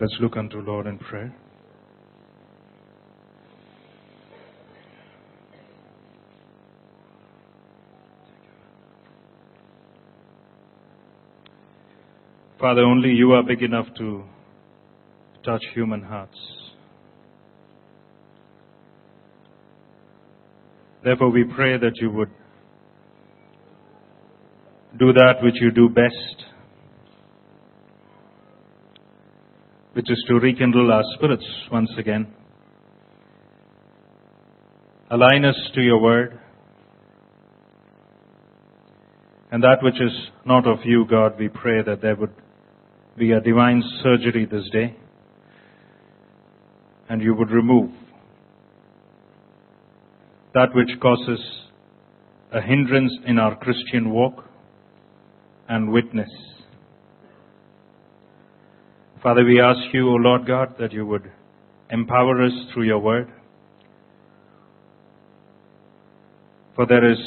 Let's look unto Lord in prayer. Father, only you are big enough to touch human hearts. Therefore, we pray that you would do that which you do best, which is to rekindle our spirits once again. Align us to your word. And that which is not of you, God, we pray that there would be a divine surgery this day and you would remove that which causes a hindrance in our Christian walk and witness. Father, we ask you, O Lord God, that you would empower us through your word. For there is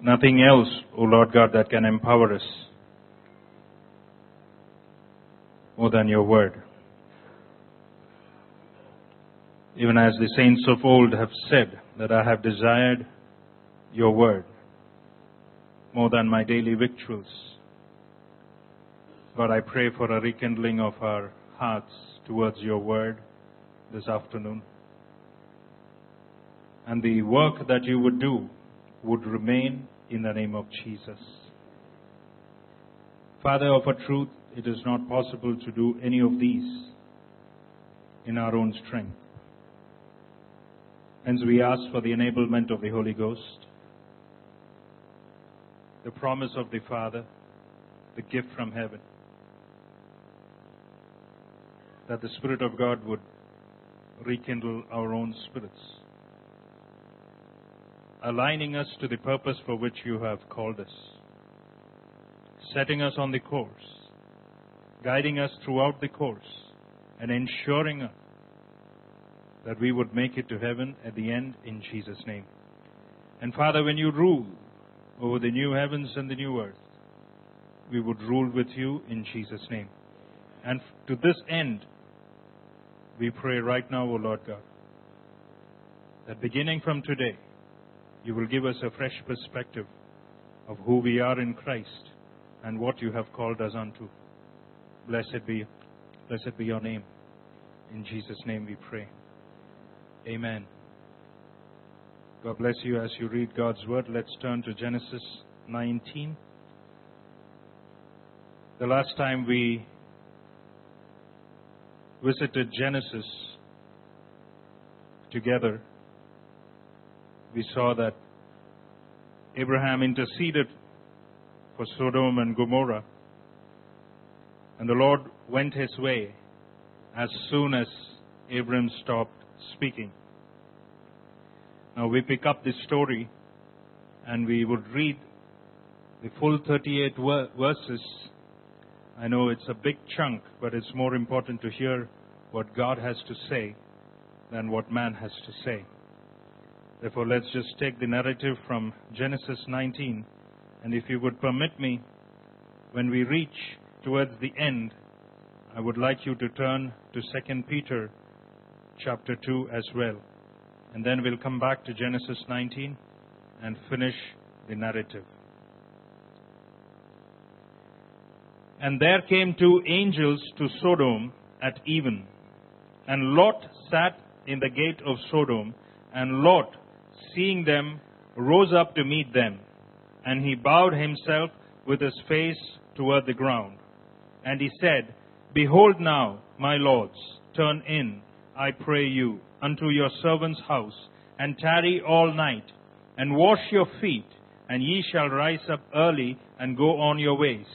nothing else, O Lord God, that can empower us more than your word. Even as the saints of old have said, that I have desired your word more than my daily victuals. God, I pray for a rekindling of our hearts towards your word this afternoon. And the work that you would do would remain in the name of Jesus. Father, of a truth, it is not possible to do any of these in our own strength. Hence, we ask for the enablement of the Holy Ghost, the promise of the Father, the gift from heaven, that the Spirit of God would rekindle our own spirits, aligning us to the purpose for which you have called us, setting us on the course, guiding us throughout the course, and ensuring us that we would make it to heaven at the end in Jesus' name. And Father, when you rule over the new heavens and the new earth, we would rule with you in Jesus' name. And to this end, we pray right now, O Lord God, that beginning from today, you will give us a fresh perspective of who we are in Christ and what you have called us unto. Blessed be, blessed be your name. In Jesus' name we pray. Amen. God bless you as you read God's word. Let's turn to Genesis 19. The last time we visited Genesis together, we saw that Abraham interceded for Sodom and Gomorrah, and the Lord went his way as soon as Abram stopped speaking. Now we pick up this story and we would read the full 38 verses. I know it's a big chunk, but it's more important to hear what God has to say than what man has to say. Therefore, let's just take the narrative from Genesis 19. And if you would permit me, when we reach towards the end, I would like you to turn to 2 Peter chapter 2 as well. And then we'll come back to Genesis 19 and finish the narrative. And there came two angels to Sodom at even. And Lot sat in the gate of Sodom. And Lot, seeing them, rose up to meet them. And he bowed himself with his face toward the ground. And he said, Behold now, my lords, turn in I pray you, unto your servant's house, and tarry all night, and wash your feet, and ye shall rise up early and go on your ways.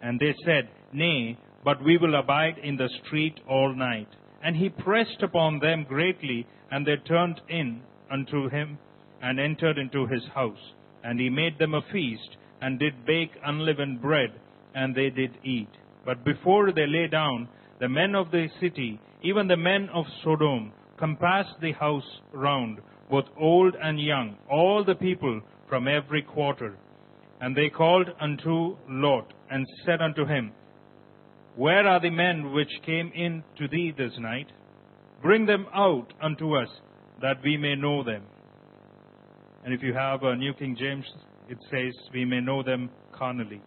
And they said, Nay, but we will abide in the street all night. And he pressed upon them greatly, and they turned in unto him, and entered into his house. And he made them a feast, and did bake unleavened bread, and they did eat. But before they lay down, the men of the city even the men of Sodom compassed the house round, both old and young, all the people from every quarter. And they called unto Lot and said unto him, Where are the men which came in to thee this night? Bring them out unto us, that we may know them. And if you have a New King James, it says, We may know them carnally.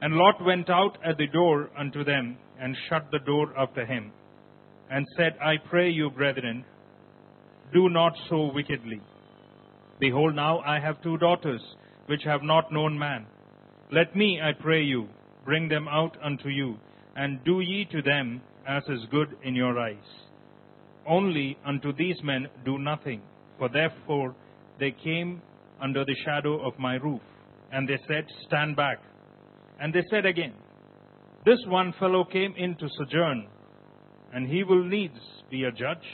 And Lot went out at the door unto them, and shut the door after him, and said, I pray you, brethren, do not so wickedly. Behold, now I have two daughters, which have not known man. Let me, I pray you, bring them out unto you, and do ye to them as is good in your eyes. Only unto these men do nothing, for therefore they came under the shadow of my roof. And they said, Stand back. And they said again, This one fellow came in to sojourn, and he will needs be a judge.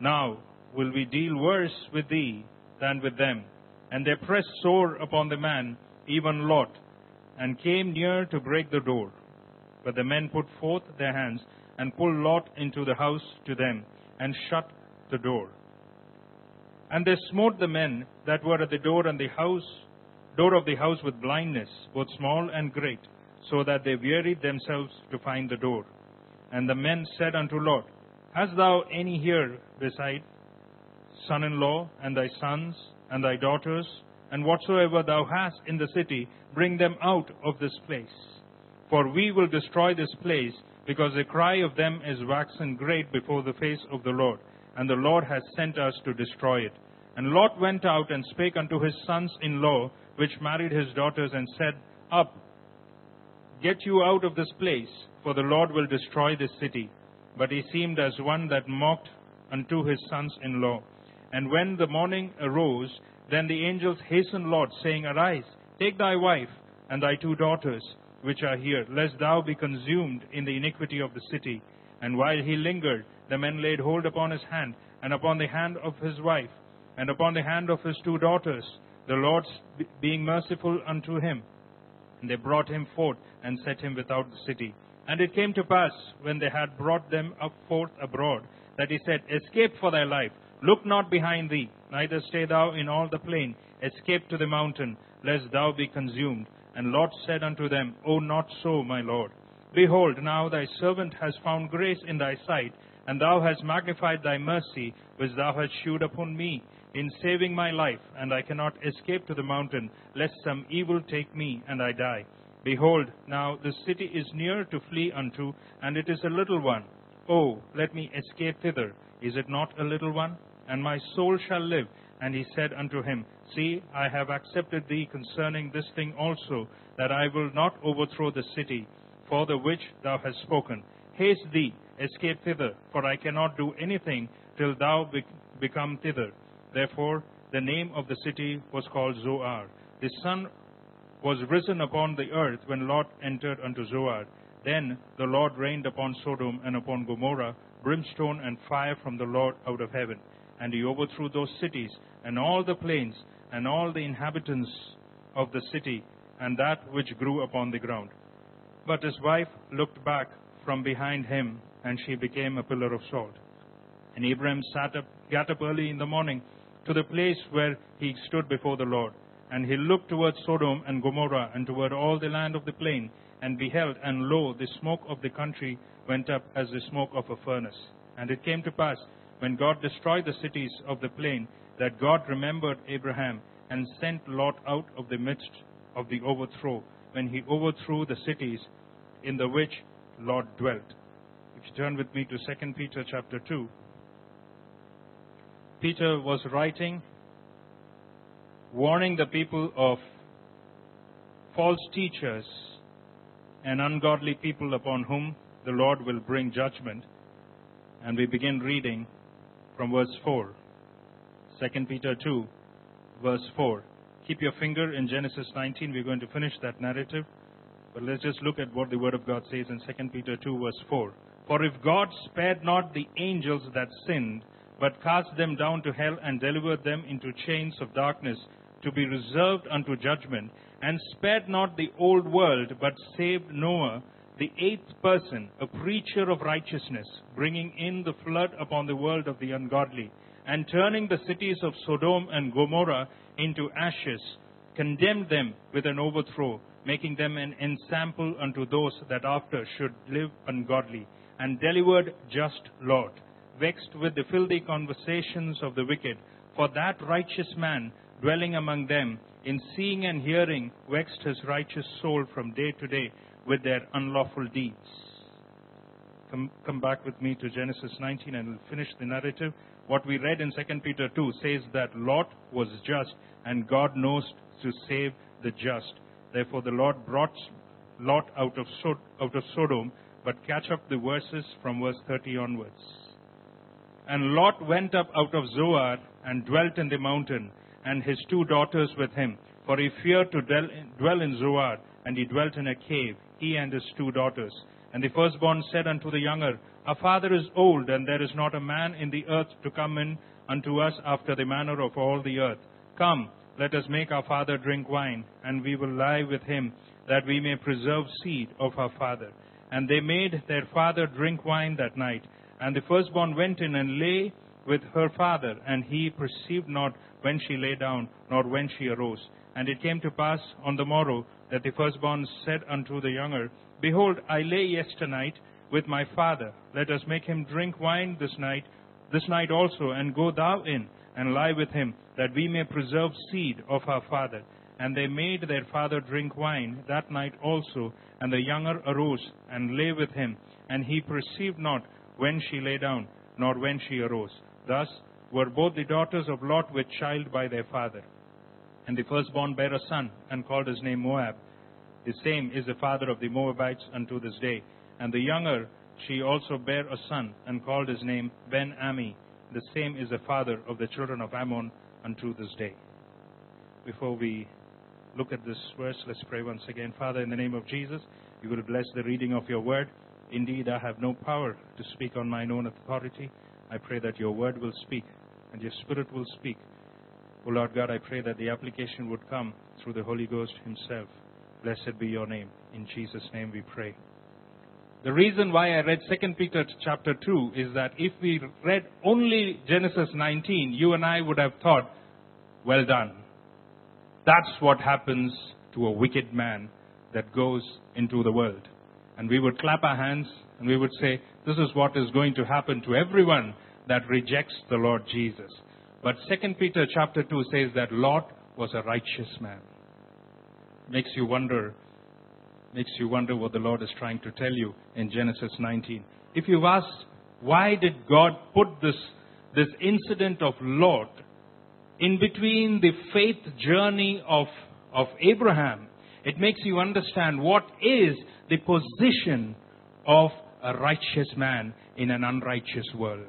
Now will we deal worse with thee than with them. And they pressed sore upon the man, even Lot, and came near to break the door. But the men put forth their hands and pulled Lot into the house to them, and shut the door. And they smote the men that were at the door and the house, door of the house with blindness, both small and great, so that they wearied themselves to find the door. And the men said unto Lot, Hast thou any here beside son in law, and thy sons, and thy daughters, and whatsoever thou hast in the city, bring them out of this place. For we will destroy this place, because the cry of them is waxen great before the face of the Lord, and the Lord has sent us to destroy it. And Lot went out and spake unto his sons in law, which married his daughters, and said, Up, get you out of this place, for the Lord will destroy this city. But he seemed as one that mocked unto his sons in law. And when the morning arose, then the angels hastened Lot, saying, Arise, take thy wife and thy two daughters, which are here, lest thou be consumed in the iniquity of the city. And while he lingered, the men laid hold upon his hand, and upon the hand of his wife, and upon the hand of his two daughters, the Lord being merciful unto him. And they brought him forth, and set him without the city. And it came to pass, when they had brought them up forth abroad, that he said, Escape for thy life Look not behind thee, neither stay thou in all the plain. Escape to the mountain, lest thou be consumed. And Lot said unto them, O not so, my Lord. Behold, now thy servant has found grace in thy sight, and thou hast magnified thy mercy, which thou hast shewed upon me, in saving my life, and I cannot escape to the mountain, lest some evil take me, and I die. Behold, now the city is near to flee unto, and it is a little one. Oh, let me escape thither. Is it not a little one? And my soul shall live. And he said unto him, See, I have accepted thee concerning this thing also, that I will not overthrow the city, for the which thou hast spoken. Haste thee, escape thither, for I cannot do anything till thou be- become thither. Therefore, the name of the city was called Zoar. The sun was risen upon the earth when Lot entered unto Zoar. Then the Lord rained upon Sodom and upon Gomorrah brimstone and fire from the Lord out of heaven and he overthrew those cities and all the plains and all the inhabitants of the city and that which grew upon the ground. But his wife looked back from behind him, and she became a pillar of salt. And Abraham sat up, got up early in the morning to the place where he stood before the Lord. And he looked toward Sodom and Gomorrah and toward all the land of the plain, and beheld, and lo, the smoke of the country went up as the smoke of a furnace. And it came to pass when God destroyed the cities of the plain, that God remembered Abraham and sent Lot out of the midst of the overthrow, when he overthrew the cities in the which Lot dwelt. If you turn with me to 2 Peter chapter 2. Peter was writing, warning the people of false teachers and ungodly people upon whom the Lord will bring judgment. And we begin reading from verse 4. 2 Peter 2, verse 4. Keep your finger in Genesis 19. We're going to finish that narrative. But let's just look at what the Word of God says in 2 Peter 2, verse 4. For if God spared not the angels that sinned, but cast them down to hell and delivered them into chains of darkness to be reserved unto judgment, and spared not the old world, but saved Noah, the eighth person, a preacher of righteousness, bringing in the flood upon the world of the ungodly, and turning the cities of Sodom and Gomorrah into ashes, condemned them with an overthrow, making them an ensample unto those that after should live ungodly, and delivered just Lot, vexed with the filthy conversations of the wicked. For that righteous man dwelling among them, in seeing and hearing, vexed his righteous soul from day to day with their unlawful deeds. Come, come back with me to Genesis 19 and we'll finish the narrative. What we read in 2 Peter 2 says that Lot was just and God knows to save the just. Therefore, the Lord brought Lot out of, out of Sodom, but catch up the verses from verse 30 onwards. And Lot went up out of Zoar and dwelt in the mountain, and his two daughters with him. For he feared to dwell in Zoar, and he dwelt in a cave, he and his two daughters. And the firstborn said unto the younger, Our father is old, and there is not a man in the earth to come in unto us after the manner of all the earth. Come, let us make our father drink wine, and we will lie with him, that we may preserve seed of our father. And they made their father drink wine that night. And the firstborn went in and lay with her father, and he perceived not when she lay down, nor when she arose. And it came to pass on the morrow that the firstborn said unto the younger, Behold, I lay yesternight with my father. Let us make him drink wine this night, this night also, and go thou in and lie with him, that we may preserve seed of our father. And they made their father drink wine that night also, and the younger arose and lay with him, and he perceived not when she lay down, nor when she arose. Thus were both the daughters of Lot with child by their father. And the firstborn bare a son, and called his name Moab. The same is the father of the Moabites unto this day. And the younger, she also bare a son, and called his name Ben Ammi. The same is the father of the children of Ammon unto this day. Before we look at this verse, let's pray once again. Father, in the name of Jesus, you will bless the reading of your word. Indeed, I have no power to speak on mine own authority. I pray that your word will speak and your spirit will speak. O Lord God, I pray that the application would come through the Holy Ghost himself. Blessed be your name. In Jesus' name we pray. The reason why I read 2 Peter chapter 2 is that if we read only Genesis 19, you and I would have thought, well done. That's what happens to a wicked man that goes into the world. And we would clap our hands and we would say, this is what is going to happen to everyone that rejects the Lord Jesus. But 2 Peter chapter 2 says that Lot was a righteous man makes you wonder makes you wonder what the Lord is trying to tell you in Genesis 19. If you've asked, why did God put this, this incident of Lot in between the faith journey of, of Abraham, it makes you understand what is the position of a righteous man in an unrighteous world.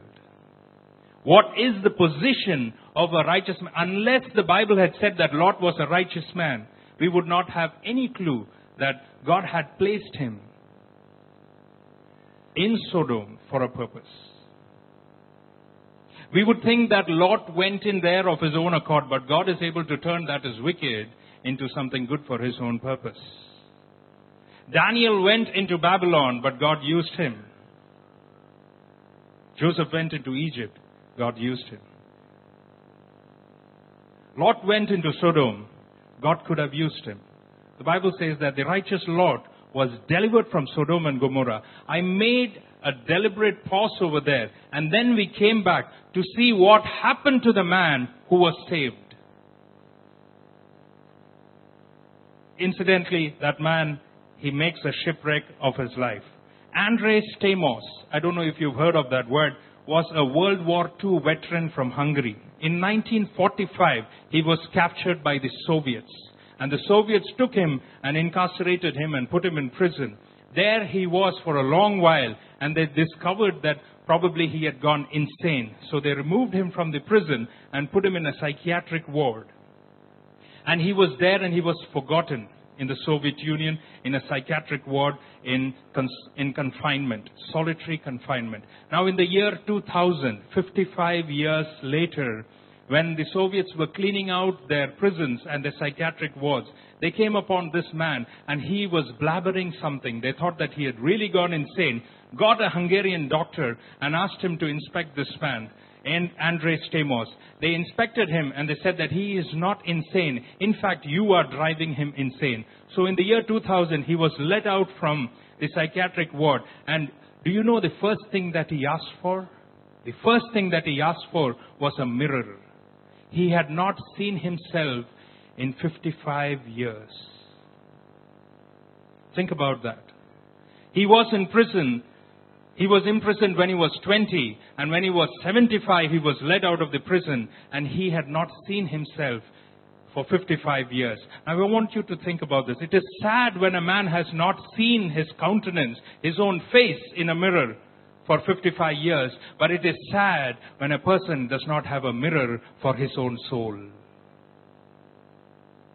What is the position of a righteous man? Unless the Bible had said that Lot was a righteous man, we would not have any clue that God had placed him in Sodom for a purpose. We would think that Lot went in there of his own accord, but God is able to turn that as wicked into something good for his own purpose. Daniel went into Babylon, but God used him. Joseph went into Egypt, God used him. Lot went into Sodom, God could have used him. The Bible says that the righteous Lot was delivered from Sodom and Gomorrah. I made a deliberate pause over there, and then we came back to see what happened to the man who was saved. Incidentally, that man, he makes a shipwreck of his life. Andrei Stamos, I don't know if you've heard of that word, was a World War II veteran from Hungary. In 1945, he was captured by the Soviets. And the Soviets took him and incarcerated him and put him in prison. There he was for a long while, and they discovered that probably he had gone insane. So they removed him from the prison and put him in a psychiatric ward. And he was there and he was forgotten in the Soviet Union in a psychiatric ward in, in confinement, solitary confinement. Now, in the year 2000, 55 years later, when the Soviets were cleaning out their prisons and their psychiatric wards, they came upon this man and he was blabbering something. They thought that he had really gone insane, got a Hungarian doctor and asked him to inspect this man. and Andre Stamos. They inspected him and they said that he is not insane. In fact, you are driving him insane. So in the year 2000, he was let out from the psychiatric ward. And do you know the first thing that he asked for? The first thing that he asked for was a mirror. He had not seen himself in 55 years. Think about that. He was in prison. He was imprisoned when he was 20, and when he was 75, he was led out of the prison, and he had not seen himself for 55 years. Now, I want you to think about this. It is sad when a man has not seen his countenance, his own face in a mirror for 55 years, but it is sad when a person does not have a mirror for his own soul.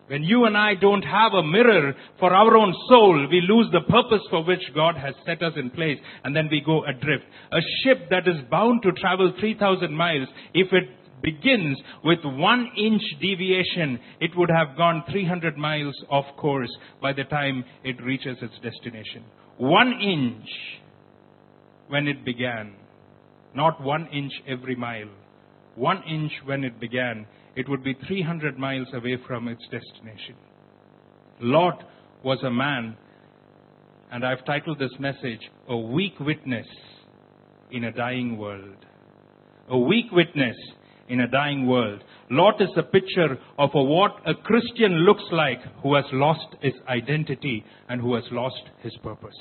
When you and I don't have a mirror for our own soul, we lose the purpose for which God has set us in place and then we go adrift. A ship that is bound to travel 3,000 miles, if it begins with one inch deviation, it would have gone 300 miles off course by the time it reaches its destination. One inch when it began, not one inch every mile. One inch when it began, it would be 300 miles away from its destination. Lot was a man, and I've titled this message, A Weak Witness in a Dying World. A weak witness in a dying world. Lot is a picture of a, what a Christian looks like who has lost his identity and who has lost his purpose.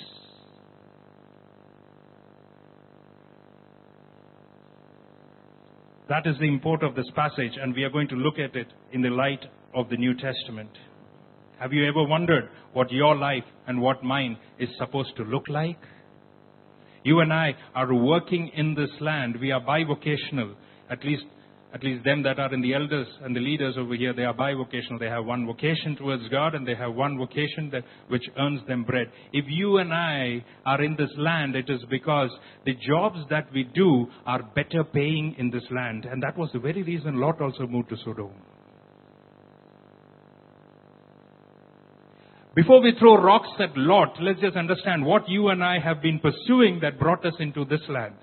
That is the import of this passage, and we are going to look at it in the light of the New Testament. Have you ever wondered what your life and what mine is supposed to look like? You and I are working in this land. We are bivocational. At least at least them that are in the elders and the leaders over here, they are bivocational. They have one vocation towards God and they have one vocation that, which earns them bread. If you and I are in this land, it is because the jobs that we do are better paying in this land. And that was the very reason Lot also moved to Sodom. Before we throw rocks at Lot, let's just understand what you and I have been pursuing that brought us into this land.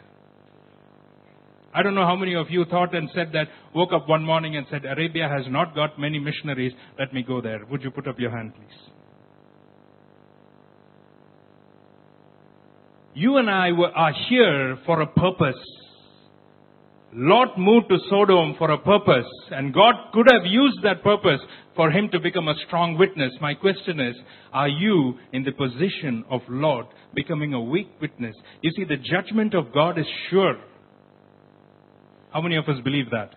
I don't know how many of you thought and said that, woke up one morning and said, Arabia has not got many missionaries, let me go there. Would you put up your hand, please? You and I are here for a purpose. Lot moved to Sodom for a purpose, and God could have used that purpose for him to become a strong witness. My question is, are you in the position of Lot becoming a weak witness? You see, the judgment of God is sure. How many of us believe that?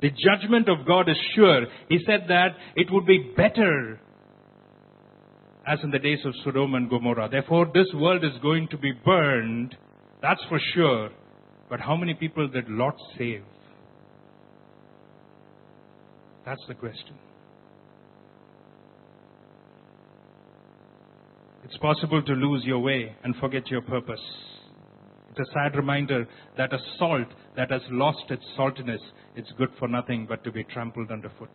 The judgment of God is sure. He said that it would be better as in the days of Sodom and Gomorrah. Therefore, this world is going to be burned. That's for sure. But how many people did Lot save? That's the question. It's possible to lose your way and forget your purpose. It's a sad reminder that a salt that has lost its saltiness, it's good for nothing but to be trampled underfoot.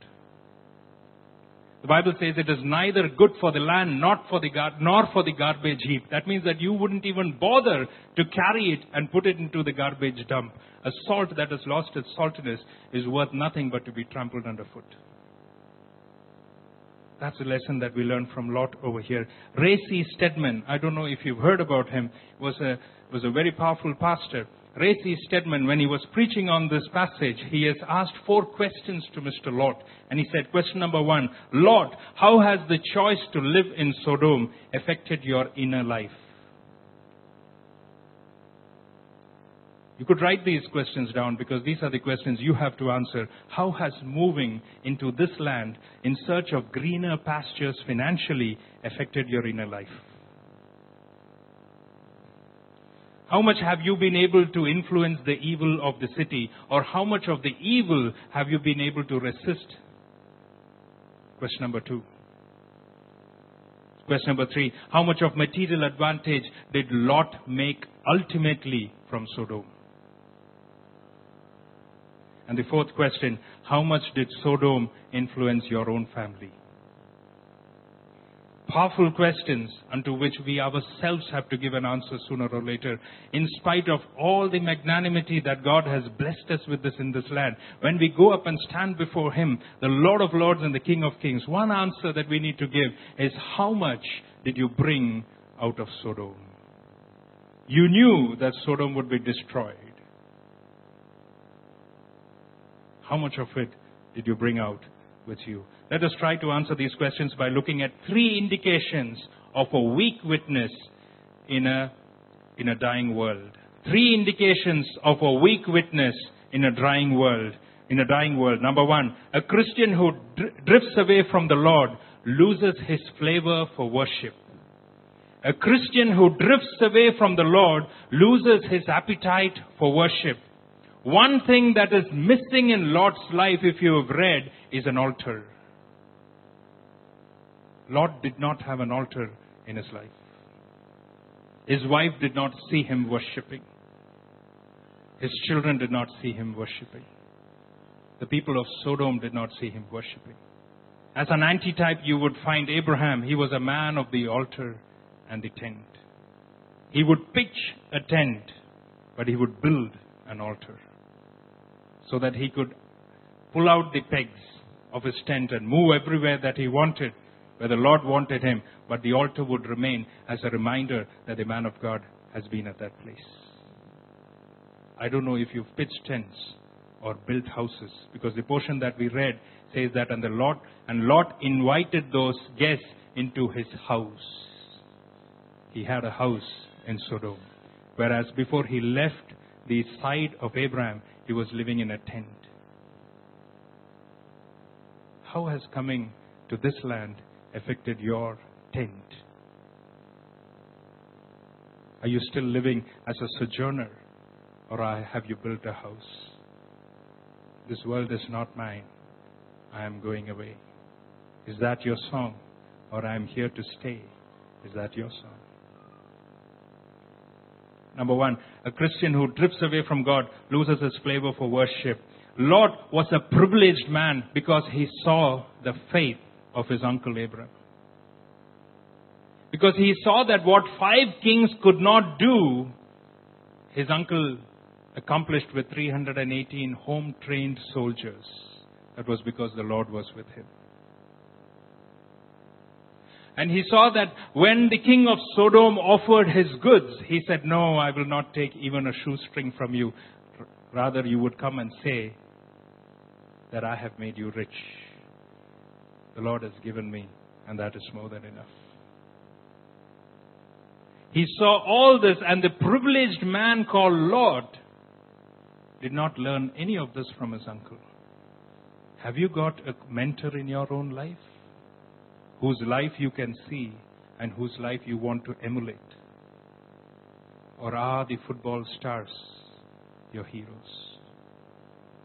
The Bible says it is neither good for the land not for the gar- nor for the garbage heap. That means that you wouldn't even bother to carry it and put it into the garbage dump. A salt that has lost its saltiness is worth nothing but to be trampled underfoot. That's a lesson that we learned from Lot over here. Ray C. Stedman, I don't know if you've heard about him, was a, was a very powerful pastor. Ray C. Stedman, when he was preaching on this passage, he has asked four questions to Mr. Lot. And he said, question number one, Lot, how has the choice to live in Sodom affected your inner life? You could write these questions down because these are the questions you have to answer. How has moving into this land in search of greener pastures financially affected your inner life? How much have you been able to influence the evil of the city? Or how much of the evil have you been able to resist? Question number two. Question number three. How much of material advantage did Lot make ultimately from Sodom? And the fourth question, how much did Sodom influence your own family? Powerful questions unto which we ourselves have to give an answer sooner or later. In spite of all the magnanimity that God has blessed us with this in this land, when we go up and stand before Him, the Lord of Lords and the King of Kings, one answer that we need to give is how much did you bring out of Sodom? You knew that Sodom would be destroyed. How much of it did you bring out with you? Let us try to answer these questions by looking at three indications of a weak witness in a, in a dying world. Three indications of a weak witness in a dying world. In a dying world. Number one, a Christian who dr- drifts away from the Lord loses his flavor for worship. A Christian who drifts away from the Lord loses his appetite for worship. One thing that is missing in Lot's life, if you have read, is an altar. Lot did not have an altar in his life. His wife did not see him worshipping. His children did not see him worshipping. The people of Sodom did not see him worshipping. As an antitype, you would find Abraham. He was a man of the altar and the tent. He would pitch a tent, but he would build an altar so that he could pull out the pegs of his tent and move everywhere that he wanted, where the Lord wanted him, but the altar would remain as a reminder that the man of God has been at that place. I don't know if you've pitched tents or built houses, because the portion that we read says that and the Lord and Lot invited those guests into his house. He had a house in Sodom. Whereas before he left the side of Abraham, he was living in a tent. How has coming to this land affected your tent? Are you still living as a sojourner or have you built a house? This world is not mine. I am going away. Is that your song? Or I am here to stay? Is that your song? Number one, a Christian who drifts away from God loses his flavor for worship. Lot was a privileged man because he saw the faith of his uncle Abraham. Because he saw that what five kings could not do, his uncle accomplished with 318 home trained soldiers. That was because the Lord was with him. And he saw that when the king of Sodom offered his goods, he said, No, I will not take even a shoestring from you. Rather, you would come and say that I have made you rich. The Lord has given me, and that is more than enough. He saw all this, and the privileged man called Lot did not learn any of this from his uncle. Have you got a mentor in your own life? Whose life you can see and whose life you want to emulate? Or are the football stars your heroes?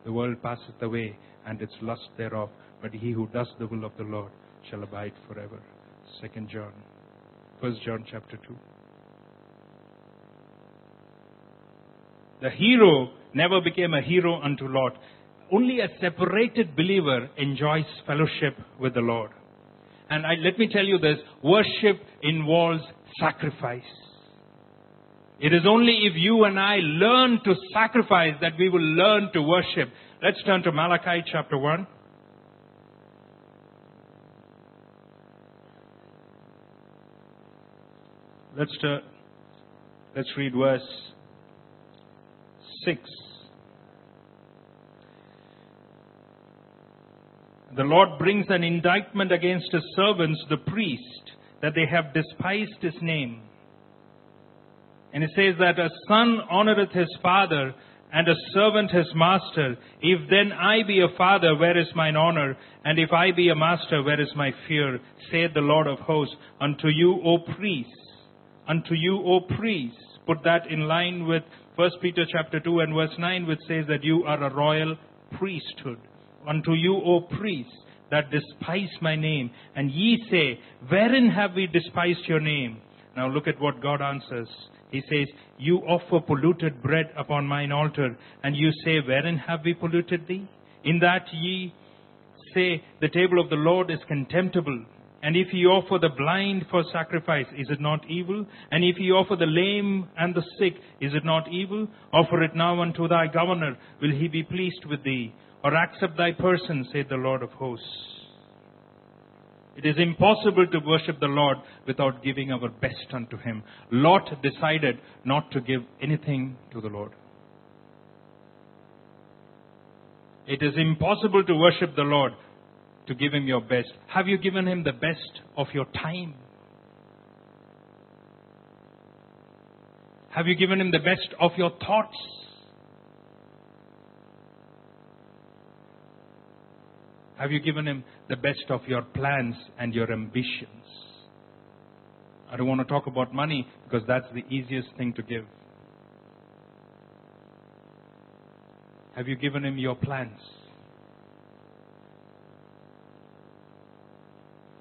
The world passeth away and its lust thereof, but he who does the will of the Lord shall abide forever. Second John. First John chapter 2. The hero never became a hero unto Lot. Only a separated believer enjoys fellowship with the Lord. And I, let me tell you this worship involves sacrifice. It is only if you and I learn to sacrifice that we will learn to worship. Let's turn to Malachi chapter 1. Let's, turn, let's read verse 6. The Lord brings an indictment against his servants, the priest, that they have despised his name. And he says that a son honoreth his father, and a servant his master. If then I be a father, where is mine honor? And if I be a master, where is my fear? Saith the Lord of hosts, unto you, O priests, unto you, O priests. Put that in line with 1 Peter chapter 2 and verse 9, which says that you are a royal priesthood. Unto you, O priests, that despise my name. And ye say, Wherein have we despised your name? Now look at what God answers. He says, You offer polluted bread upon mine altar, and you say, Wherein have we polluted thee? In that ye say, The table of the Lord is contemptible. And if ye offer the blind for sacrifice, is it not evil? And if ye offer the lame and the sick, is it not evil? Offer it now unto thy governor. Will he be pleased with thee? Or accept thy person, saith the Lord of hosts. It is impossible to worship the Lord without giving our best unto him. Lot decided not to give anything to the Lord. It is impossible to worship the Lord to give him your best. Have you given him the best of your time? Have you given him the best of your thoughts? Have you given him the best of your plans and your ambitions? I don't want to talk about money because that's the easiest thing to give. Have you given him your plans?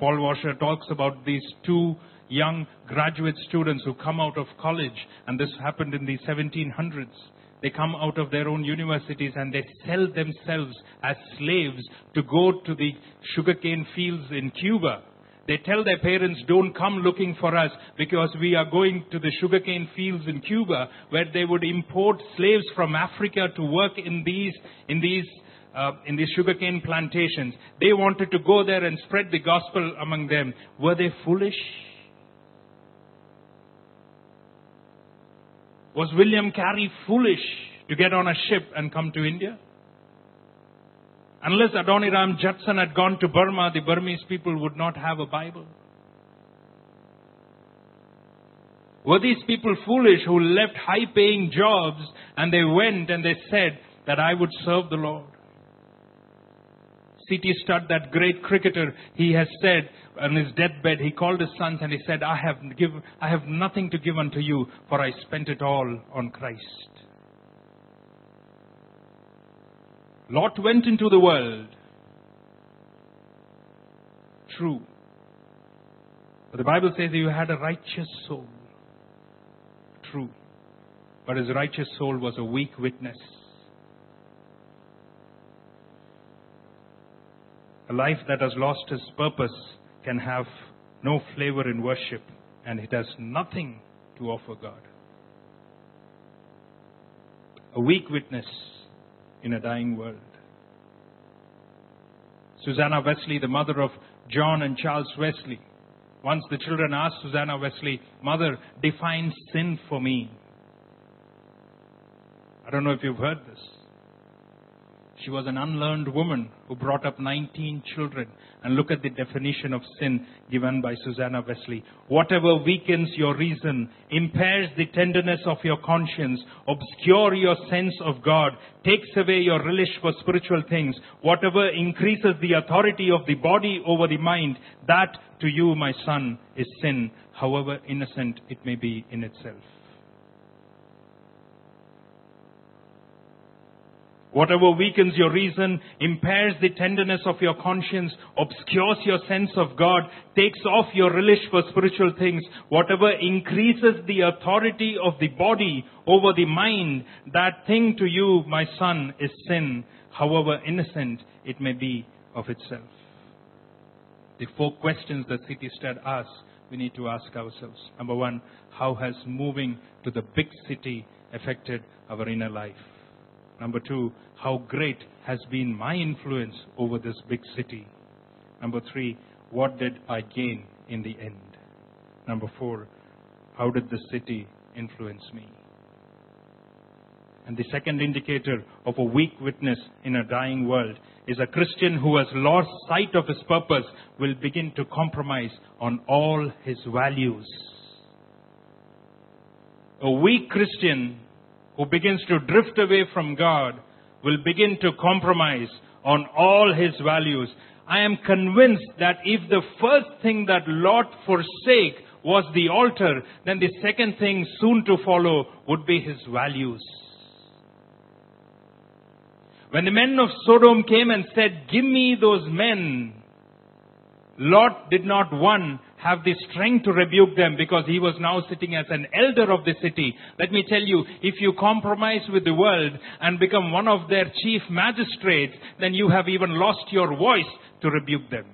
Paul Washer talks about these two young graduate students who come out of college, and this happened in the 1700s. They come out of their own universities and they sell themselves as slaves to go to the sugarcane fields in Cuba. They tell their parents, don't come looking for us because we are going to the sugarcane fields in Cuba where they would import slaves from Africa to work in these, in these uh, in these sugarcane plantations. They wanted to go there and spread the gospel among them. Were they foolish? Was William Carey foolish to get on a ship and come to India? Unless Adoniram Judson had gone to Burma, the Burmese people would not have a Bible. Were these people foolish who left high paying jobs and they went and they said that I would serve the Lord? C.T. Studd, that great cricketer, he has said on his deathbed, he called his sons and he said, I have, give, I have nothing to give unto you, for I spent it all on Christ. Lot went into the world. True. But the Bible says he had a righteous soul. True. But his righteous soul was a weak witness. A life that has lost its purpose can have no flavor in worship and it has nothing to offer God. A weak witness in a dying world. Susanna Wesley, the mother of John and Charles Wesley, once the children asked Susanna Wesley, Mother, define sin for me. I don't know if you've heard this. She was an unlearned woman who brought up 19 children. And look at the definition of sin given by Susanna Wesley. Whatever weakens your reason, impairs the tenderness of your conscience, obscure your sense of God, takes away your relish for spiritual things, whatever increases the authority of the body over the mind, that to you, my son, is sin, however innocent it may be in itself. Whatever weakens your reason, impairs the tenderness of your conscience, obscures your sense of God, takes off your relish for spiritual things, whatever increases the authority of the body over the mind, that thing to you, my son, is sin, however innocent it may be of itself. The four questions that C.T. Studd asks, we need to ask ourselves. Number one, how has moving to the big city affected our inner life? Number two, how great has been my influence over this big city. Number three, what did I gain in the end? Number four, how did the city influence me? And the second indicator of a weak witness in a dying world is a Christian who has lost sight of his purpose will begin to compromise on all his values. A weak Christian who begins to drift away from God will begin to compromise on all his values. I am convinced that if the first thing that Lot forsake was the altar, then the second thing soon to follow would be his values. When the men of Sodom came and said, give me those men, Lot did not one have the strength to rebuke them because he was now sitting as an elder of the city. Let me tell you, if you compromise with the world and become one of their chief magistrates, then you have even lost your voice to rebuke them.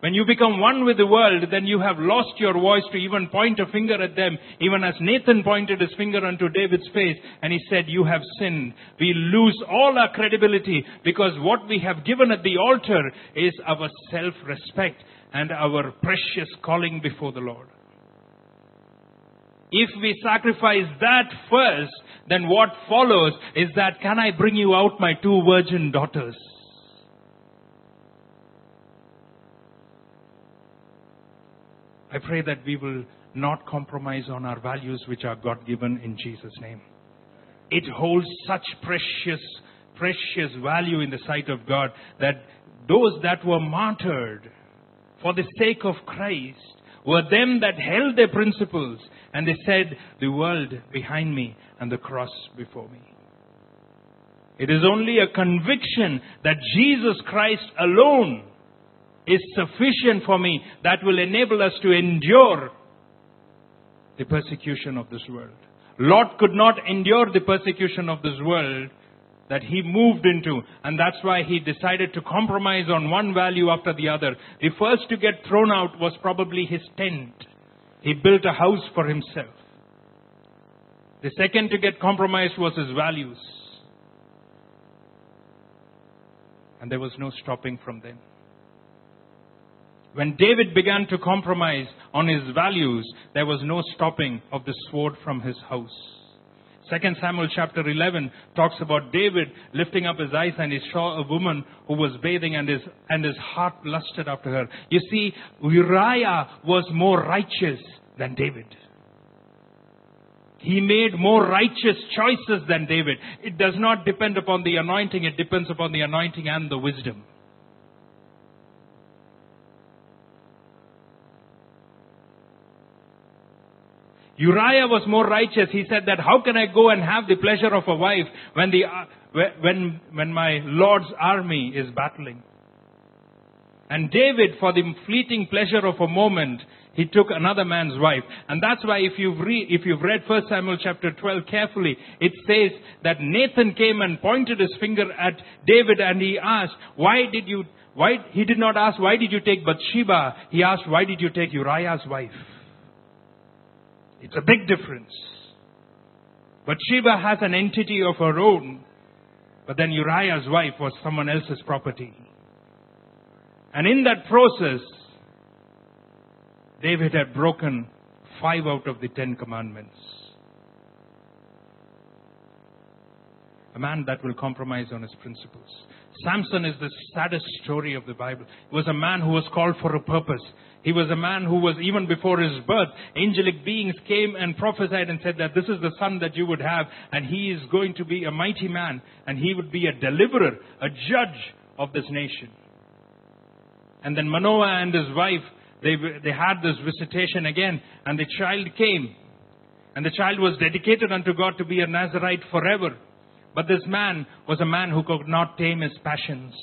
When you become one with the world, then you have lost your voice to even point a finger at them, even as Nathan pointed his finger unto David's face and he said, You have sinned. We lose all our credibility because what we have given at the altar is our self respect and our precious calling before the Lord. If we sacrifice that first, then what follows is that, Can I bring you out my two virgin daughters? I pray that we will not compromise on our values which are God given in Jesus' name. It holds such precious, precious value in the sight of God that those that were martyred for the sake of Christ were them that held their principles and they said, the world behind me and the cross before me. It is only a conviction that Jesus Christ alone is sufficient for me that will enable us to endure the persecution of this world. Lot could not endure the persecution of this world that he moved into, and that's why he decided to compromise on one value after the other. The first to get thrown out was probably his tent. He built a house for himself. The second to get compromised was his values. And there was no stopping from then. When David began to compromise on his values, there was no stopping of the sword from his house. 2 Samuel chapter 11 talks about David lifting up his eyes and he saw a woman who was bathing and his, and his heart lusted after her. You see, Uriah was more righteous than David. He made more righteous choices than David. It does not depend upon the anointing, it depends upon the anointing and the wisdom. Uriah was more righteous. He said that how can I go and have the pleasure of a wife when the, when, when my Lord's army is battling? And David, for the fleeting pleasure of a moment, he took another man's wife. And that's why if you've, re- if you've read 1 Samuel chapter 12 carefully, it says that Nathan came and pointed his finger at David and he asked, why did you, why, he did not ask, why did you take Bathsheba? He asked, why did you take Uriah's wife? It's a big difference. But Sheba has an entity of her own, but then Uriah's wife was someone else's property. And in that process, David had broken five out of the Ten Commandments. A man that will compromise on his principles. Samson is the saddest story of the Bible. He was a man who was called for a purpose. He was a man who was, even before his birth, angelic beings came and prophesied and said that this is the son that you would have, and he is going to be a mighty man, and he would be a deliverer, a judge of this nation. And then Manoah and his wife, they, they had this visitation again, and the child came. And the child was dedicated unto God to be a Nazarite forever. But this man was a man who could not tame his passions.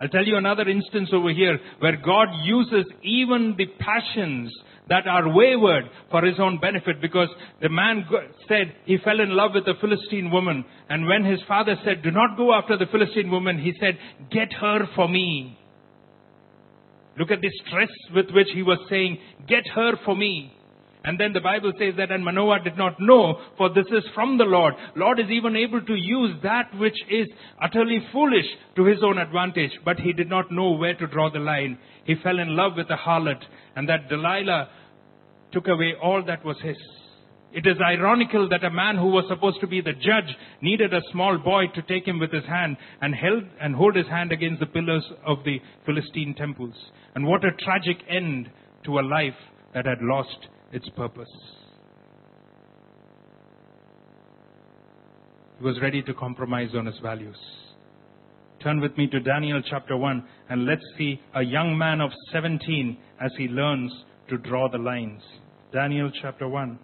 I'll tell you another instance over here where God uses even the passions that are wayward for his own benefit because the man said he fell in love with a Philistine woman and when his father said do not go after the Philistine woman he said get her for me. Look at the stress with which he was saying get her for me. And then the Bible says that, and Manoah did not know, for this is from the Lord. Lord is even able to use that which is utterly foolish to his own advantage, but he did not know where to draw the line. He fell in love with a harlot, and that Delilah took away all that was his. It is ironical that a man who was supposed to be the judge needed a small boy to take him with his hand and held and hold his hand against the pillars of the Philistine temples. And what a tragic end to a life that had lost its purpose. He was ready to compromise on his values. Turn with me to Daniel chapter 1 and let's see a young man of 17 as he learns to draw the lines. Daniel chapter 1.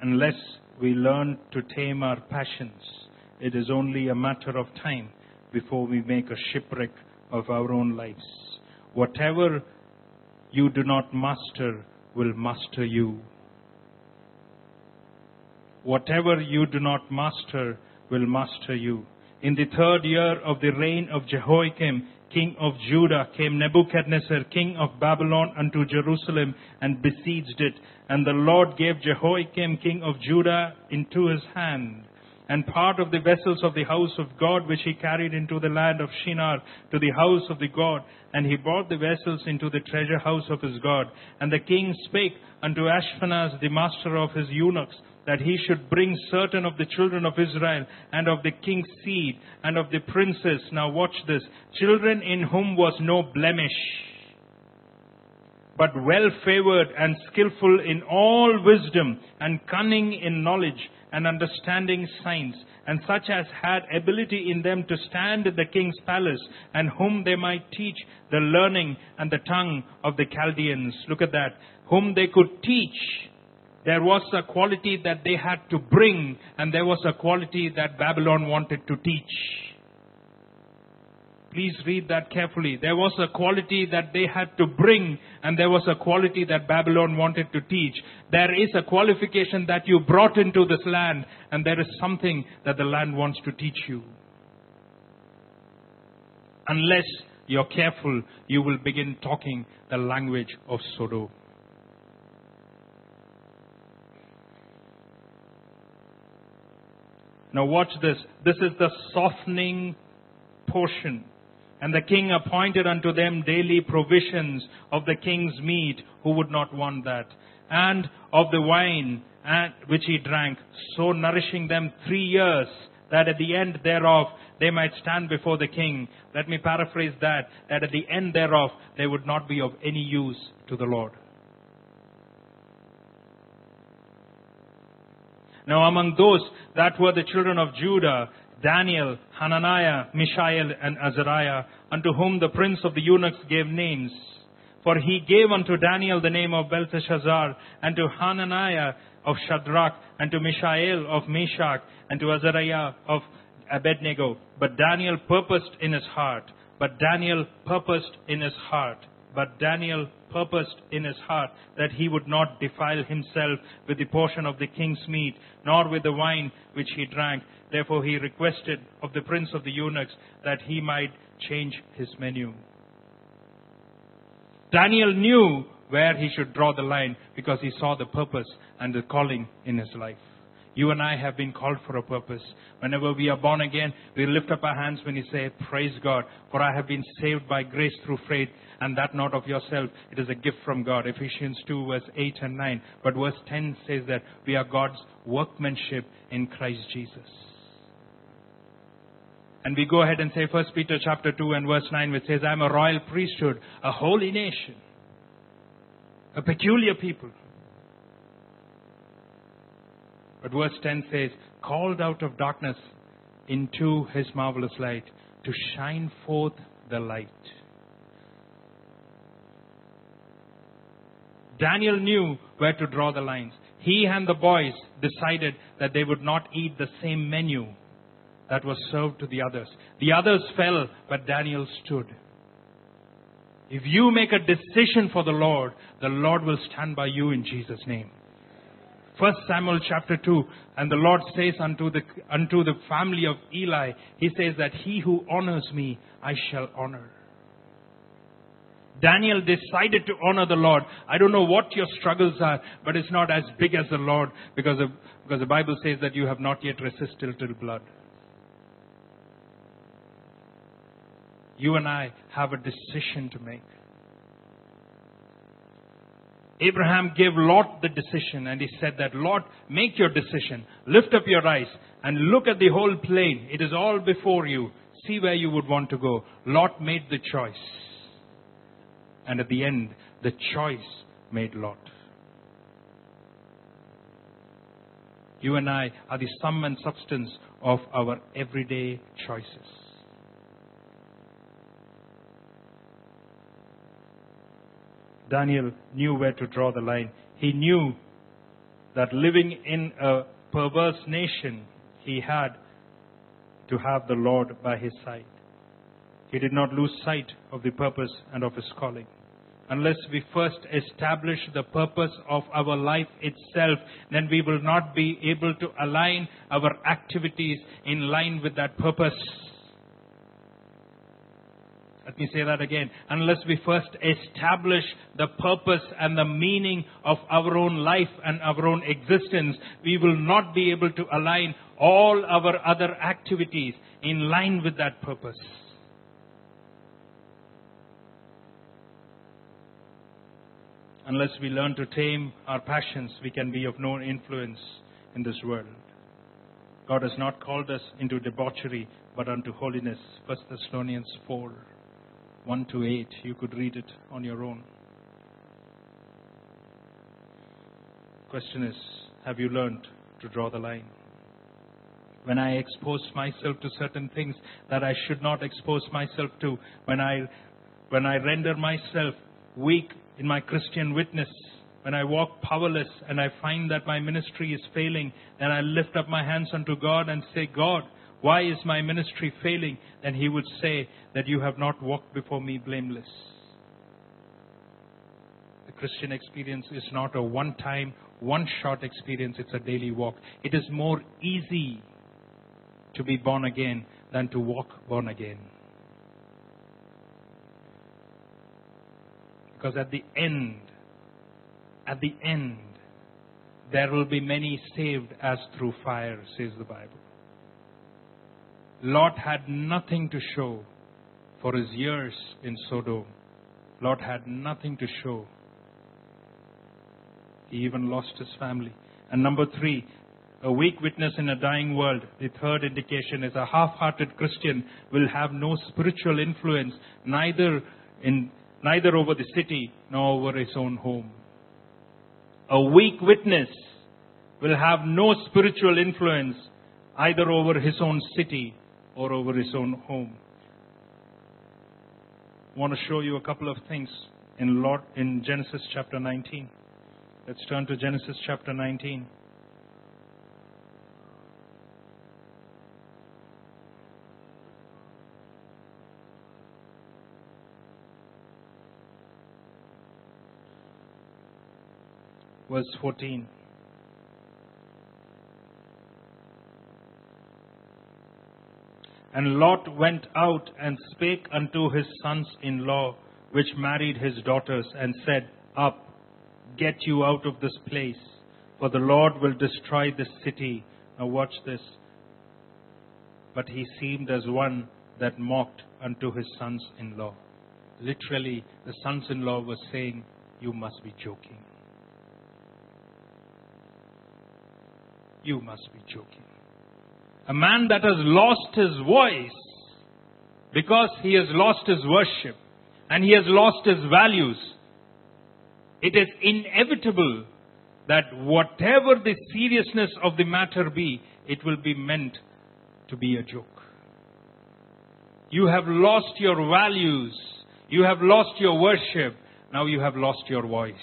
Unless we learn to tame our passions, it is only a matter of time before we make a shipwreck of our own lives. Whatever you do not master will master you. whatever you do not master will master you. In the third year of the reign of Jehoiakim, king of Judah, came Nebuchadnezzar, king of Babylon, unto Jerusalem and besieged it. And the Lord gave Jehoiakim, king of Judah, into his hand and part of the vessels of the house of God which he carried into the land of Shinar to the house of the God. And he brought the vessels into the treasure house of his God. And the king spake unto Ashpenaz, the master of his eunuchs, that he should bring certain of the children of Israel and of the king's seed and of the princes. Now watch this. Children in whom was no blemish but well favored and skillful in all wisdom and cunning in knowledge and understanding signs, and such as had ability in them to stand in the king's palace, and whom they might teach the learning and the tongue of the Chaldeans. Look at that. Whom they could teach. There was a quality that they had to bring, and there was a quality that Babylon wanted to teach. Please read that carefully. There was a quality that they had to bring, and there was a quality that Babylon wanted to teach. There is a qualification that you brought into this land, and there is something that the land wants to teach you. Unless you're careful, you will begin talking the language of Sodom. Now, watch this. This is the softening portion and the king appointed unto them daily provisions of the king's meat, who would not want that, and of the wine and, which he drank, so nourishing them three years, that at the end thereof they might stand before the king. Let me paraphrase that, that at the end thereof they would not be of any use to the Lord. Now among those that were the children of Judah, Daniel, Hananiah, Mishael, and Azariah, unto whom the prince of the eunuchs gave names. For he gave unto Daniel the name of Belteshazzar, and to Hananiah of Shadrach, and to Mishael of Meshach, and to Azariah of Abednego. But Daniel purposed in his heart, but Daniel purposed in his heart, but Daniel purposed in his heart that he would not defile himself with the portion of the king's meat, nor with the wine which he drank. Therefore he requested of the prince of the eunuchs that he might change his menu. Daniel knew where he should draw the line because he saw the purpose and the calling in his life. You and I have been called for a purpose. Whenever we are born again, we lift up our hands when we say, Praise God, for I have been saved by grace through faith, and that not of yourself. It is a gift from God. Ephesians 2, verse 8 and 9. But verse 10 says that we are God's workmanship in Christ Jesus. And we go ahead and say 1 Peter chapter 2 and verse 9 which says, I am a royal priesthood, a holy nation, a peculiar people. But verse 10 says, called out of darkness into his marvelous light to shine forth the light. Daniel knew where to draw the lines. He and the boys decided that they would not eat the same menu that was served to the others. The others fell, but Daniel stood. If you make a decision for the Lord, the Lord will stand by you in Jesus' name. First Samuel chapter 2, and the Lord says unto the, unto the family of Eli, He says that he who honors me, I shall honor. Daniel decided to honor the Lord. I don't know what your struggles are, but it's not as big as the Lord because, of, because the Bible says that you have not yet resisted till blood. You and I have a decision to make. Abraham gave Lot the decision and he said that, Lot, make your decision. Lift up your eyes and look at the whole plain. It is all before you. See where you would want to go. Lot made the choice. And at the end, the choice made Lot. You and I are the sum and substance of our everyday choices. Daniel knew where to draw the line. He knew that living in a perverse nation, he had to have the Lord by his side. He did not lose sight of the purpose and of his calling. unless we first establish the purpose of our life itself, then we will not be able to align our activities in line with that purpose. Let me say that again. Unless we first establish the purpose and the meaning of our own life and our own existence, we will not be able to align all our other activities in line with that purpose. Unless we learn to tame our passions, we can be of no influence in this world. God has not called us into debauchery, but unto holiness. 1 Thessalonians 4 1 to 8. You could read it on your own. Question is Have you learned to draw the line? When I expose myself to certain things that I should not expose myself to, when I, when I render myself weak in my Christian witness, when I walk powerless and I find that my ministry is failing, then I lift up my hands unto God and say, God, why is my ministry failing? Then He would say that you have not walked before me blameless. The Christian experience is not a one time, one shot experience, it's a daily walk. It is more easy to be born again than to walk born again. Because at the end, at the end, there will be many saved as through fire, says the Bible. Lot had nothing to show for his years in Sodom. Lot had nothing to show. He even lost his family. And number three, a weak witness in a dying world. The third indication is a half-hearted Christian will have no spiritual influence, neither in neither over the city nor over his own home. A weak witness will have no spiritual influence either over his own city or over his own home. I want to show you a couple of things in, Lord, in Genesis chapter 19. Let's turn to Genesis chapter 19. Verse 14. And Lot went out and spake unto his sons in law, which married his daughters, and said, Up, get you out of this place, for the Lord will destroy this city. Now watch this. But he seemed as one that mocked unto his sons in law. Literally, the sons in law were saying, You must be joking. You must be joking. A man that has lost his voice because he has lost his worship and he has lost his values. It is inevitable that whatever the seriousness of the matter be, it will be meant to be a joke. You have lost your values. You have lost your worship. Now you have lost your voice.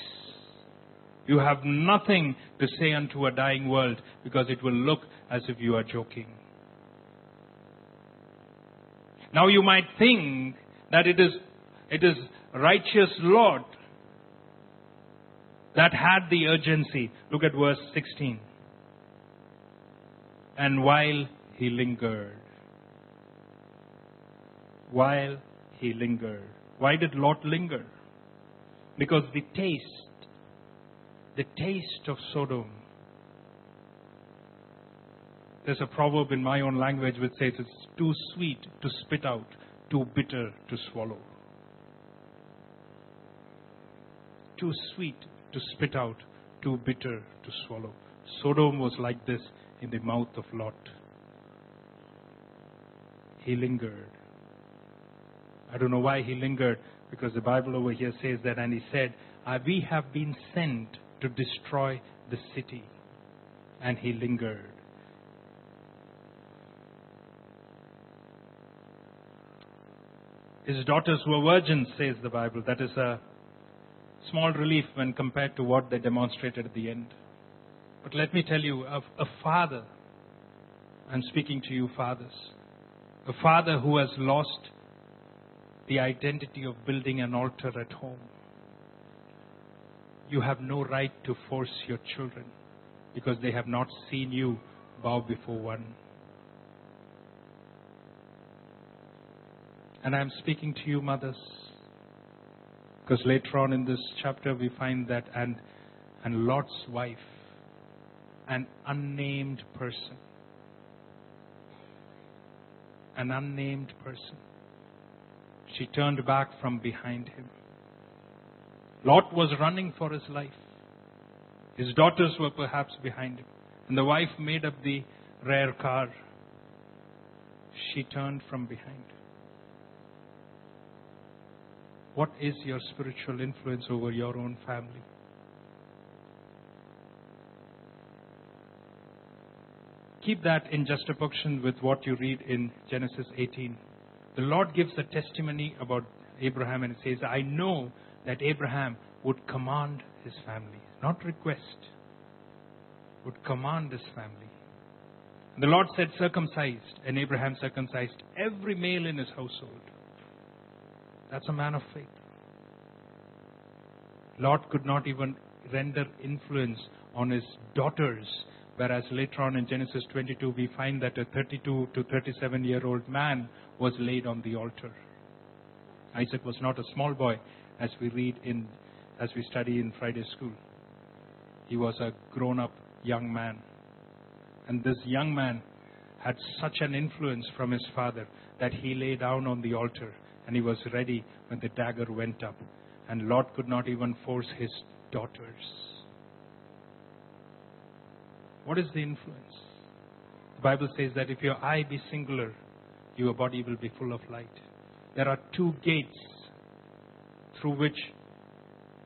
You have nothing to say unto a dying world because it will look as if you are joking. Now you might think that it is, it is righteous Lot that had the urgency. Look at verse 16. And while he lingered, while he lingered. Why did Lot linger? Because the taste, the taste of Sodom. There's a proverb in my own language which says it's too sweet to spit out, too bitter to swallow. Too sweet to spit out, too bitter to swallow. Sodom was like this in the mouth of Lot. He lingered. I don't know why he lingered, because the Bible over here says that, and he said, "Ah, We have been sent to destroy the city. And he lingered. His daughters were virgins, says the Bible. That is a small relief when compared to what they demonstrated at the end. But let me tell you, a, a father, I'm speaking to you, fathers, a father who has lost the identity of building an altar at home, you have no right to force your children because they have not seen you bow before one. And I'm speaking to you, mothers, because later on in this chapter we find that and and Lot's wife, an unnamed person, an unnamed person. She turned back from behind him. Lot was running for his life. His daughters were perhaps behind him. And the wife made up the rare car. She turned from behind. What is your spiritual influence over your own family? Keep that in juxtaposition with what you read in Genesis 18. The Lord gives a testimony about Abraham and says, I know that Abraham would command his family, not request, would command his family. And the Lord said, circumcised, and Abraham circumcised every male in his household. That's a man of faith. Lot could not even render influence on his daughters, whereas later on in Genesis 22 we find that a 32 to 37 year old man was laid on the altar. Isaac was not a small boy, as we read in, as we study in Friday school. He was a grown up young man. And this young man had such an influence from his father that he lay down on the altar and he was ready when the dagger went up. And Lot could not even force his daughters. What is the influence? The Bible says that if your eye be singular, your body will be full of light. There are two gates through which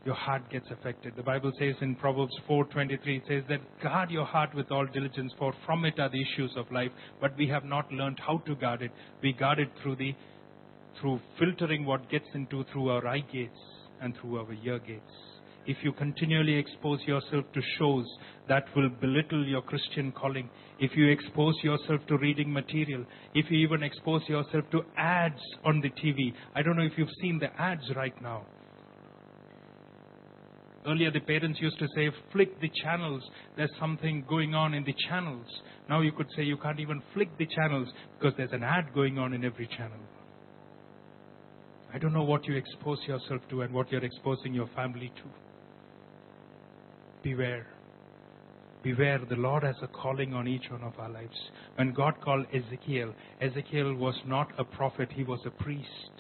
your heart gets affected. The Bible says in Proverbs 4:23 it says that guard your heart with all diligence for from it are the issues of life but we have not learned how to guard it. We guard it through the through filtering what gets into through our eye gates and through our ear gates. If you continually expose yourself to shows that will belittle your Christian calling, if you expose yourself to reading material, if you even expose yourself to ads on the TV, I don't know if you've seen the ads right now. Earlier, the parents used to say, flick the channels. There's something going on in the channels. Now you could say you can't even flick the channels because there's an ad going on in every channel. I don't know what you expose yourself to and what you're exposing your family to. Beware. Beware, the Lord has a calling on each one of our lives. When God called Ezekiel, Ezekiel was not a prophet, he was a priest.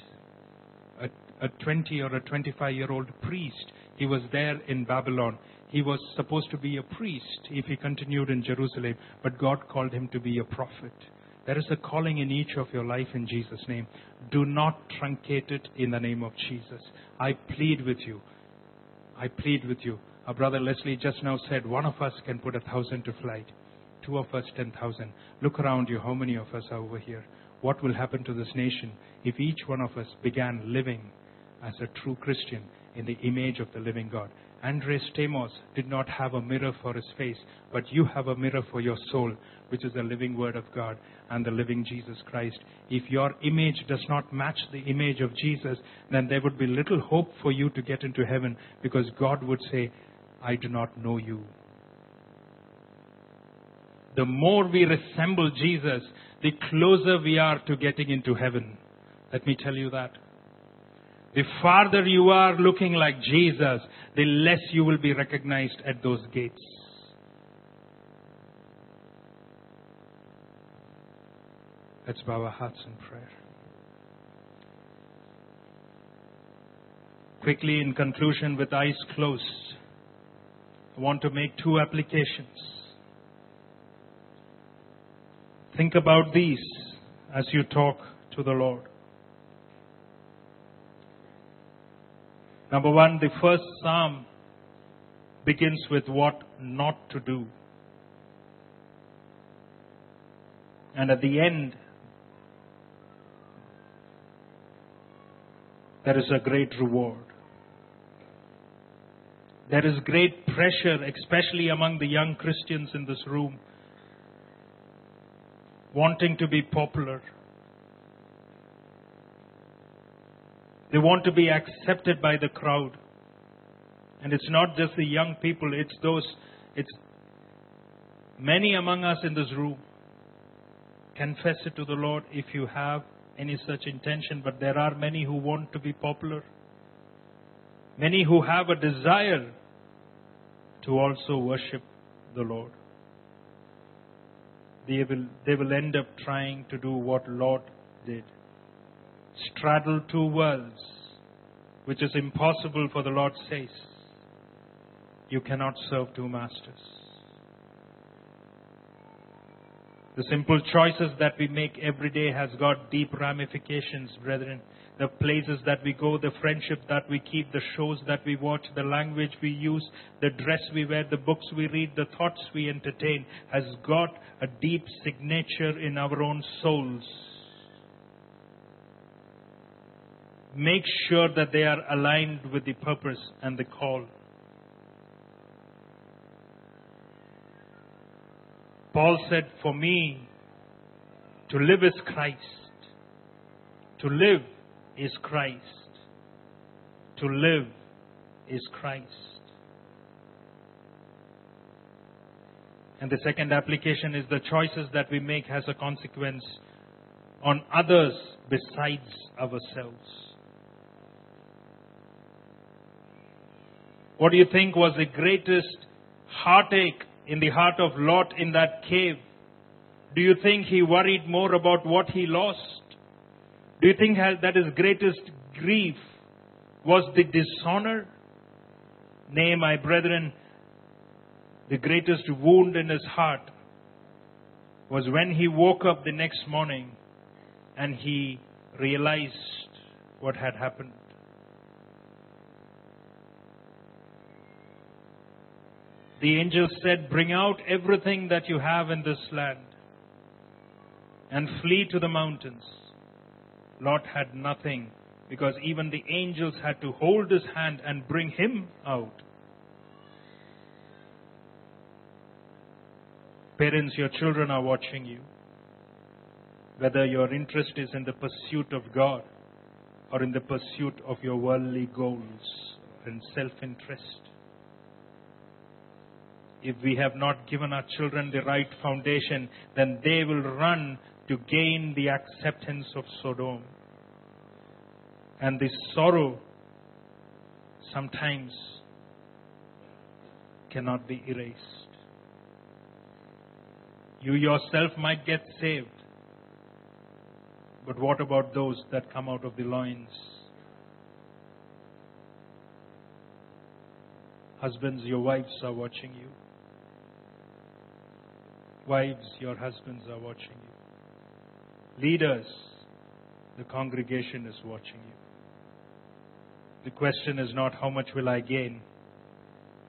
A, a 20 or a 25 year old priest. He was there in Babylon. He was supposed to be a priest if he continued in Jerusalem, but God called him to be a prophet. There is a calling in each of your life in Jesus' name. Do not truncate it in the name of Jesus. I plead with you. I plead with you. Our brother Leslie just now said one of us can put a thousand to flight, two of us ten thousand. Look around you, how many of us are over here? What will happen to this nation if each one of us began living as a true Christian in the image of the living God? Andres Stamos did not have a mirror for his face, but you have a mirror for your soul, which is the living Word of God and the living Jesus Christ. If your image does not match the image of Jesus, then there would be little hope for you to get into heaven because God would say, I do not know you. The more we resemble Jesus, the closer we are to getting into heaven. Let me tell you that. The farther you are looking like Jesus, the less you will be recognized at those gates. Let's bow our hearts in prayer. Quickly, in conclusion, with eyes closed, I want to make two applications. Think about these as you talk to the Lord. Number one, the first psalm begins with what not to do. And at the end, there is a great reward. There is great pressure, especially among the young Christians in this room, wanting to be popular. They want to be accepted by the crowd. And it's not just the young people, it's those, it's many among us in this room. Confess it to the Lord if you have any such intention, but there are many who want to be popular. Many who have a desire to also worship the Lord. They will, they will end up trying to do what Lot did straddle two worlds, which is impossible for the Lord says. You cannot serve two masters. The simple choices that we make every day has got deep ramifications, brethren. The places that we go, the friendship that we keep, the shows that we watch, the language we use, the dress we wear, the books we read, the thoughts we entertain has got a deep signature in our own souls. Make sure that they are aligned with the purpose and the call. Paul said, For me, to live is Christ. To live is Christ. To live is Christ. And the second application is the choices that we make has a consequence on others besides ourselves. What do you think was the greatest heartache in the heart of Lot in that cave? Do you think he worried more about what he lost? Do you think that his greatest grief was the dishonor? Nay, my brethren, the greatest wound in his heart was when he woke up the next morning and he realized what had happened. The angel said, Bring out everything that you have in this land and flee to the mountains. Lot had nothing because even the angels had to hold his hand and bring him out. Parents, your children are watching you. Whether your interest is in the pursuit of God or in the pursuit of your worldly goals and self interest. If we have not given our children the right foundation, then they will run to gain the acceptance of Sodom. And this sorrow sometimes cannot be erased. You yourself might get saved, but what about those that come out of the loins? Husbands, your wives are watching you. Wives, your husbands are watching you. Leaders, the congregation is watching you. The question is not how much will I gain,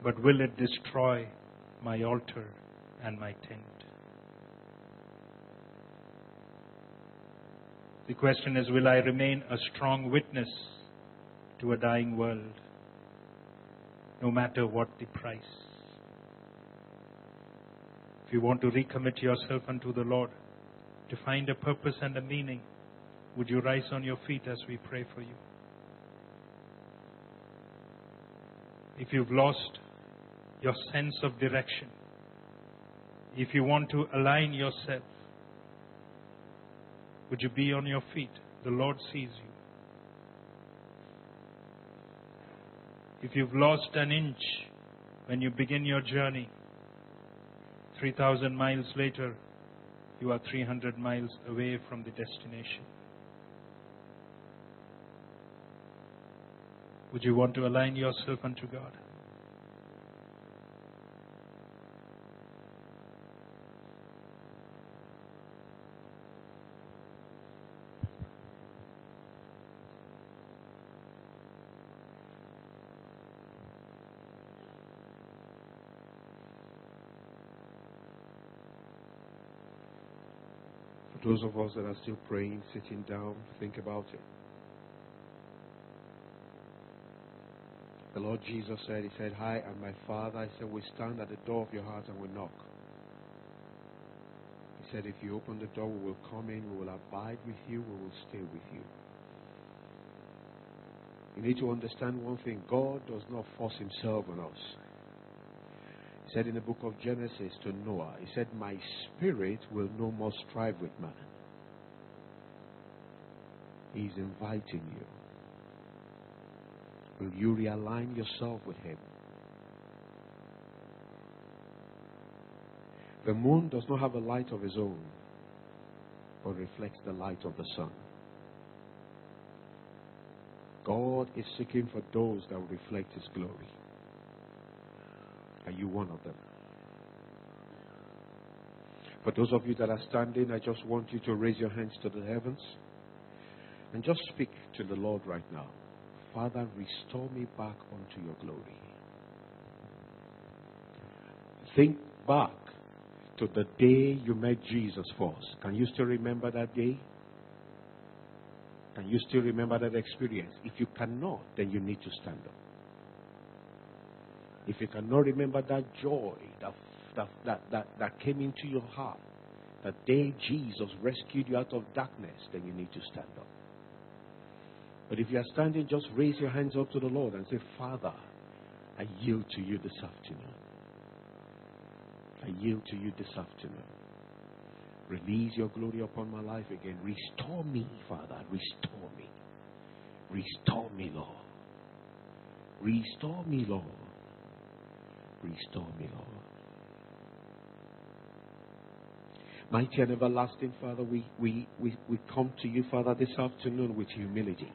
but will it destroy my altar and my tent? The question is will I remain a strong witness to a dying world, no matter what the price? If you want to recommit yourself unto the Lord, to find a purpose and a meaning, would you rise on your feet as we pray for you? If you've lost your sense of direction, if you want to align yourself, would you be on your feet? The Lord sees you. If you've lost an inch when you begin your journey, 3,000 miles later, you are 300 miles away from the destination. Would you want to align yourself unto God? Those of us that are still praying, sitting down, think about it. The Lord Jesus said, He said, Hi, I'm my Father. I said, We stand at the door of your heart and we knock. He said, If you open the door, we will come in, we will abide with you, we will stay with you. You need to understand one thing God does not force himself on us. Said in the book of Genesis to Noah, He said, My spirit will no more strive with man. He's inviting you. Will you realign yourself with Him? The moon does not have a light of its own, but reflects the light of the sun. God is seeking for those that will reflect His glory. Are you one of them? For those of you that are standing, I just want you to raise your hands to the heavens and just speak to the Lord right now. Father, restore me back unto your glory. Think back to the day you met Jesus first. Can you still remember that day? Can you still remember that experience? If you cannot, then you need to stand up. If you cannot remember that joy that, that, that, that, that came into your heart, the day Jesus rescued you out of darkness, then you need to stand up. But if you are standing, just raise your hands up to the Lord and say, Father, I yield to you this afternoon. I yield to you this afternoon. Release your glory upon my life again. Restore me, Father. Restore me. Restore me, Lord. Restore me, Lord. Restore me, Lord. Mighty and everlasting Father, we, we, we, we come to you, Father, this afternoon with humility.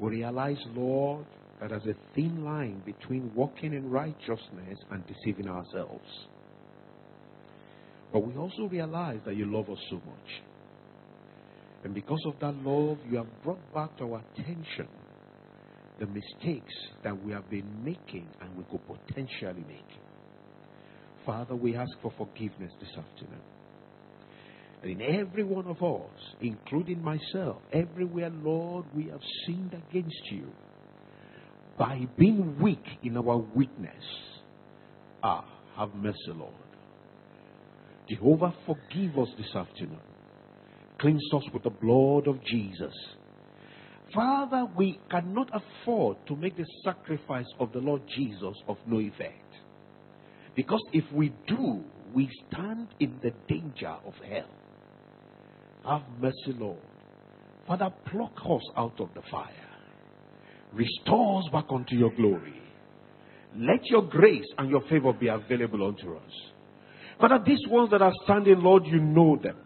We realize, Lord, that there's a thin line between walking in righteousness and deceiving ourselves. But we also realize that you love us so much. And because of that love, you have brought back to our attention the mistakes that we have been making and we could potentially make. Father, we ask for forgiveness this afternoon. And in every one of us, including myself, everywhere, Lord, we have sinned against you by being weak in our weakness. Ah, have mercy, Lord. Jehovah, forgive us this afternoon. Cleanse us with the blood of Jesus. Father, we cannot afford to make the sacrifice of the Lord Jesus of no effect. Because if we do, we stand in the danger of hell. Have mercy, Lord. Father, pluck us out of the fire. Restore us back unto your glory. Let your grace and your favor be available unto us. Father, these ones that are standing, Lord, you know them.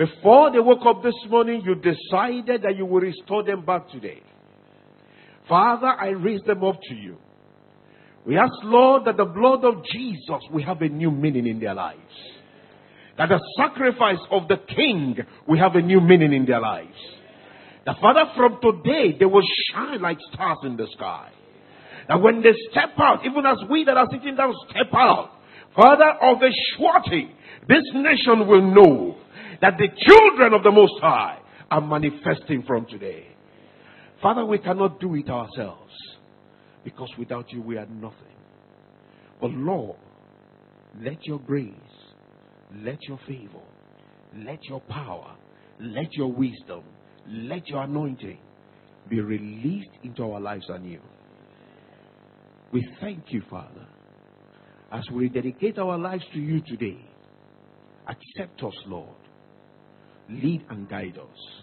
Before they woke up this morning, you decided that you will restore them back today. Father, I raise them up to you. We ask, Lord, that the blood of Jesus will have a new meaning in their lives. That the sacrifice of the King will have a new meaning in their lives. That, Father, from today, they will shine like stars in the sky. That when they step out, even as we that are sitting down step out, Father, of a surety, this nation will know that the children of the Most High are manifesting from today. Father, we cannot do it ourselves because without you we are nothing. But Lord, let your grace, let your favor, let your power, let your wisdom, let your anointing be released into our lives anew. We thank you, Father, as we dedicate our lives to you today. Accept us, Lord. Lead and guide us.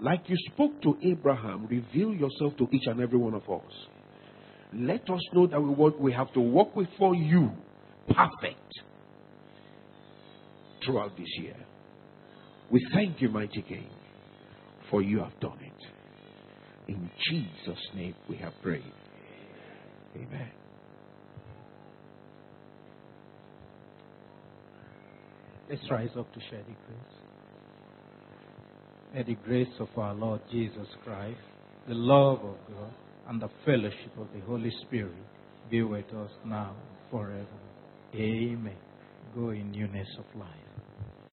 Like you spoke to Abraham, reveal yourself to each and every one of us. Let us know that we, we have to walk before you perfect throughout this year. We thank you, mighty King, for you have done it. In Jesus' name we have prayed. Amen. Let's rise up to share the grace. May the grace of our Lord Jesus Christ, the love of God, and the fellowship of the Holy Spirit be with us now and forever. Amen. Go in newness of life.